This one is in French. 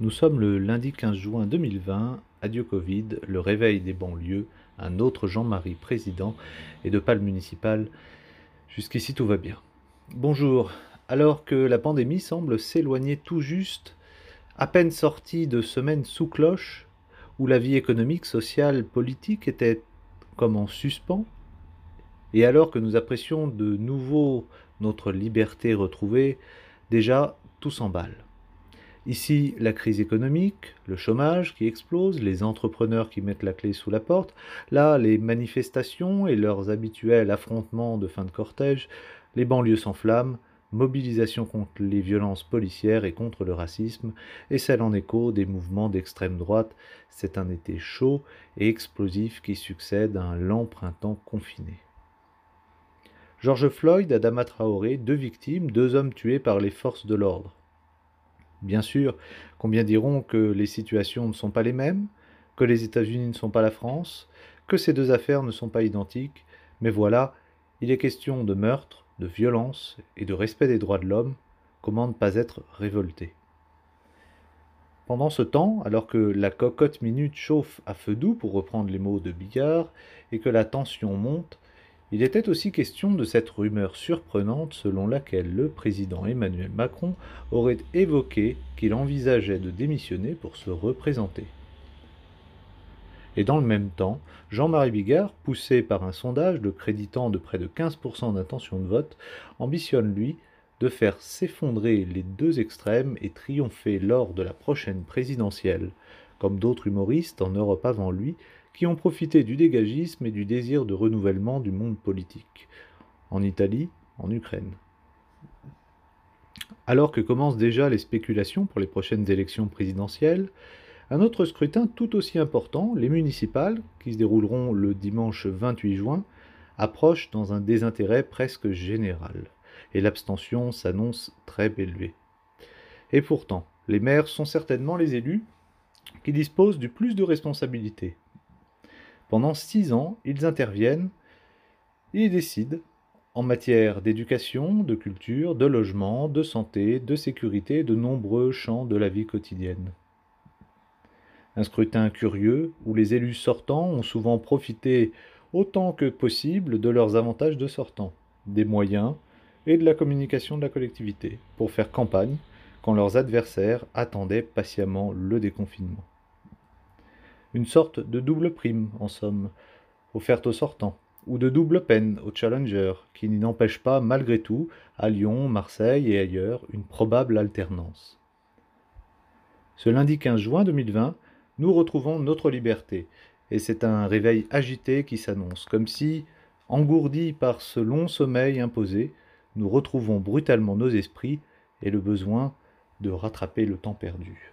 Nous sommes le lundi 15 juin 2020, adieu Covid, le réveil des banlieues, un autre Jean-Marie président et de Pâle municipal. Jusqu'ici tout va bien. Bonjour, alors que la pandémie semble s'éloigner tout juste, à peine sortie de semaines sous cloche, où la vie économique, sociale, politique était comme en suspens, et alors que nous apprécions de nouveau notre liberté retrouvée, déjà tout s'emballe. Ici, la crise économique, le chômage qui explose, les entrepreneurs qui mettent la clé sous la porte, là, les manifestations et leurs habituels affrontements de fin de cortège, les banlieues s'enflamment, mobilisation contre les violences policières et contre le racisme, et celle en écho des mouvements d'extrême droite, c'est un été chaud et explosif qui succède à un lent printemps confiné. George Floyd, Adama Traoré, deux victimes, deux hommes tués par les forces de l'ordre. Bien sûr, combien diront que les situations ne sont pas les mêmes, que les États-Unis ne sont pas la France, que ces deux affaires ne sont pas identiques, mais voilà, il est question de meurtre, de violence et de respect des droits de l'homme, comment ne pas être révolté? Pendant ce temps, alors que la cocotte minute chauffe à feu doux, pour reprendre les mots de Bigard, et que la tension monte, il était aussi question de cette rumeur surprenante selon laquelle le président Emmanuel Macron aurait évoqué qu'il envisageait de démissionner pour se représenter. Et dans le même temps, Jean-Marie Bigard, poussé par un sondage le créditant de près de 15% d'intention de vote, ambitionne, lui, de faire s'effondrer les deux extrêmes et triompher lors de la prochaine présidentielle, comme d'autres humoristes en Europe avant lui, qui ont profité du dégagisme et du désir de renouvellement du monde politique, en Italie, en Ukraine. Alors que commencent déjà les spéculations pour les prochaines élections présidentielles, un autre scrutin tout aussi important, les municipales, qui se dérouleront le dimanche 28 juin, approche dans un désintérêt presque général, et l'abstention s'annonce très élevée. Et pourtant, les maires sont certainement les élus qui disposent du plus de responsabilités. Pendant six ans, ils interviennent et décident en matière d'éducation, de culture, de logement, de santé, de sécurité, de nombreux champs de la vie quotidienne. Un scrutin curieux où les élus sortants ont souvent profité autant que possible de leurs avantages de sortants, des moyens et de la communication de la collectivité pour faire campagne quand leurs adversaires attendaient patiemment le déconfinement une sorte de double prime, en somme, offerte aux sortants, ou de double peine aux challengers, qui n'empêche pas, malgré tout, à Lyon, Marseille et ailleurs, une probable alternance. Ce lundi 15 juin 2020, nous retrouvons notre liberté, et c'est un réveil agité qui s'annonce, comme si, engourdis par ce long sommeil imposé, nous retrouvons brutalement nos esprits et le besoin de rattraper le temps perdu.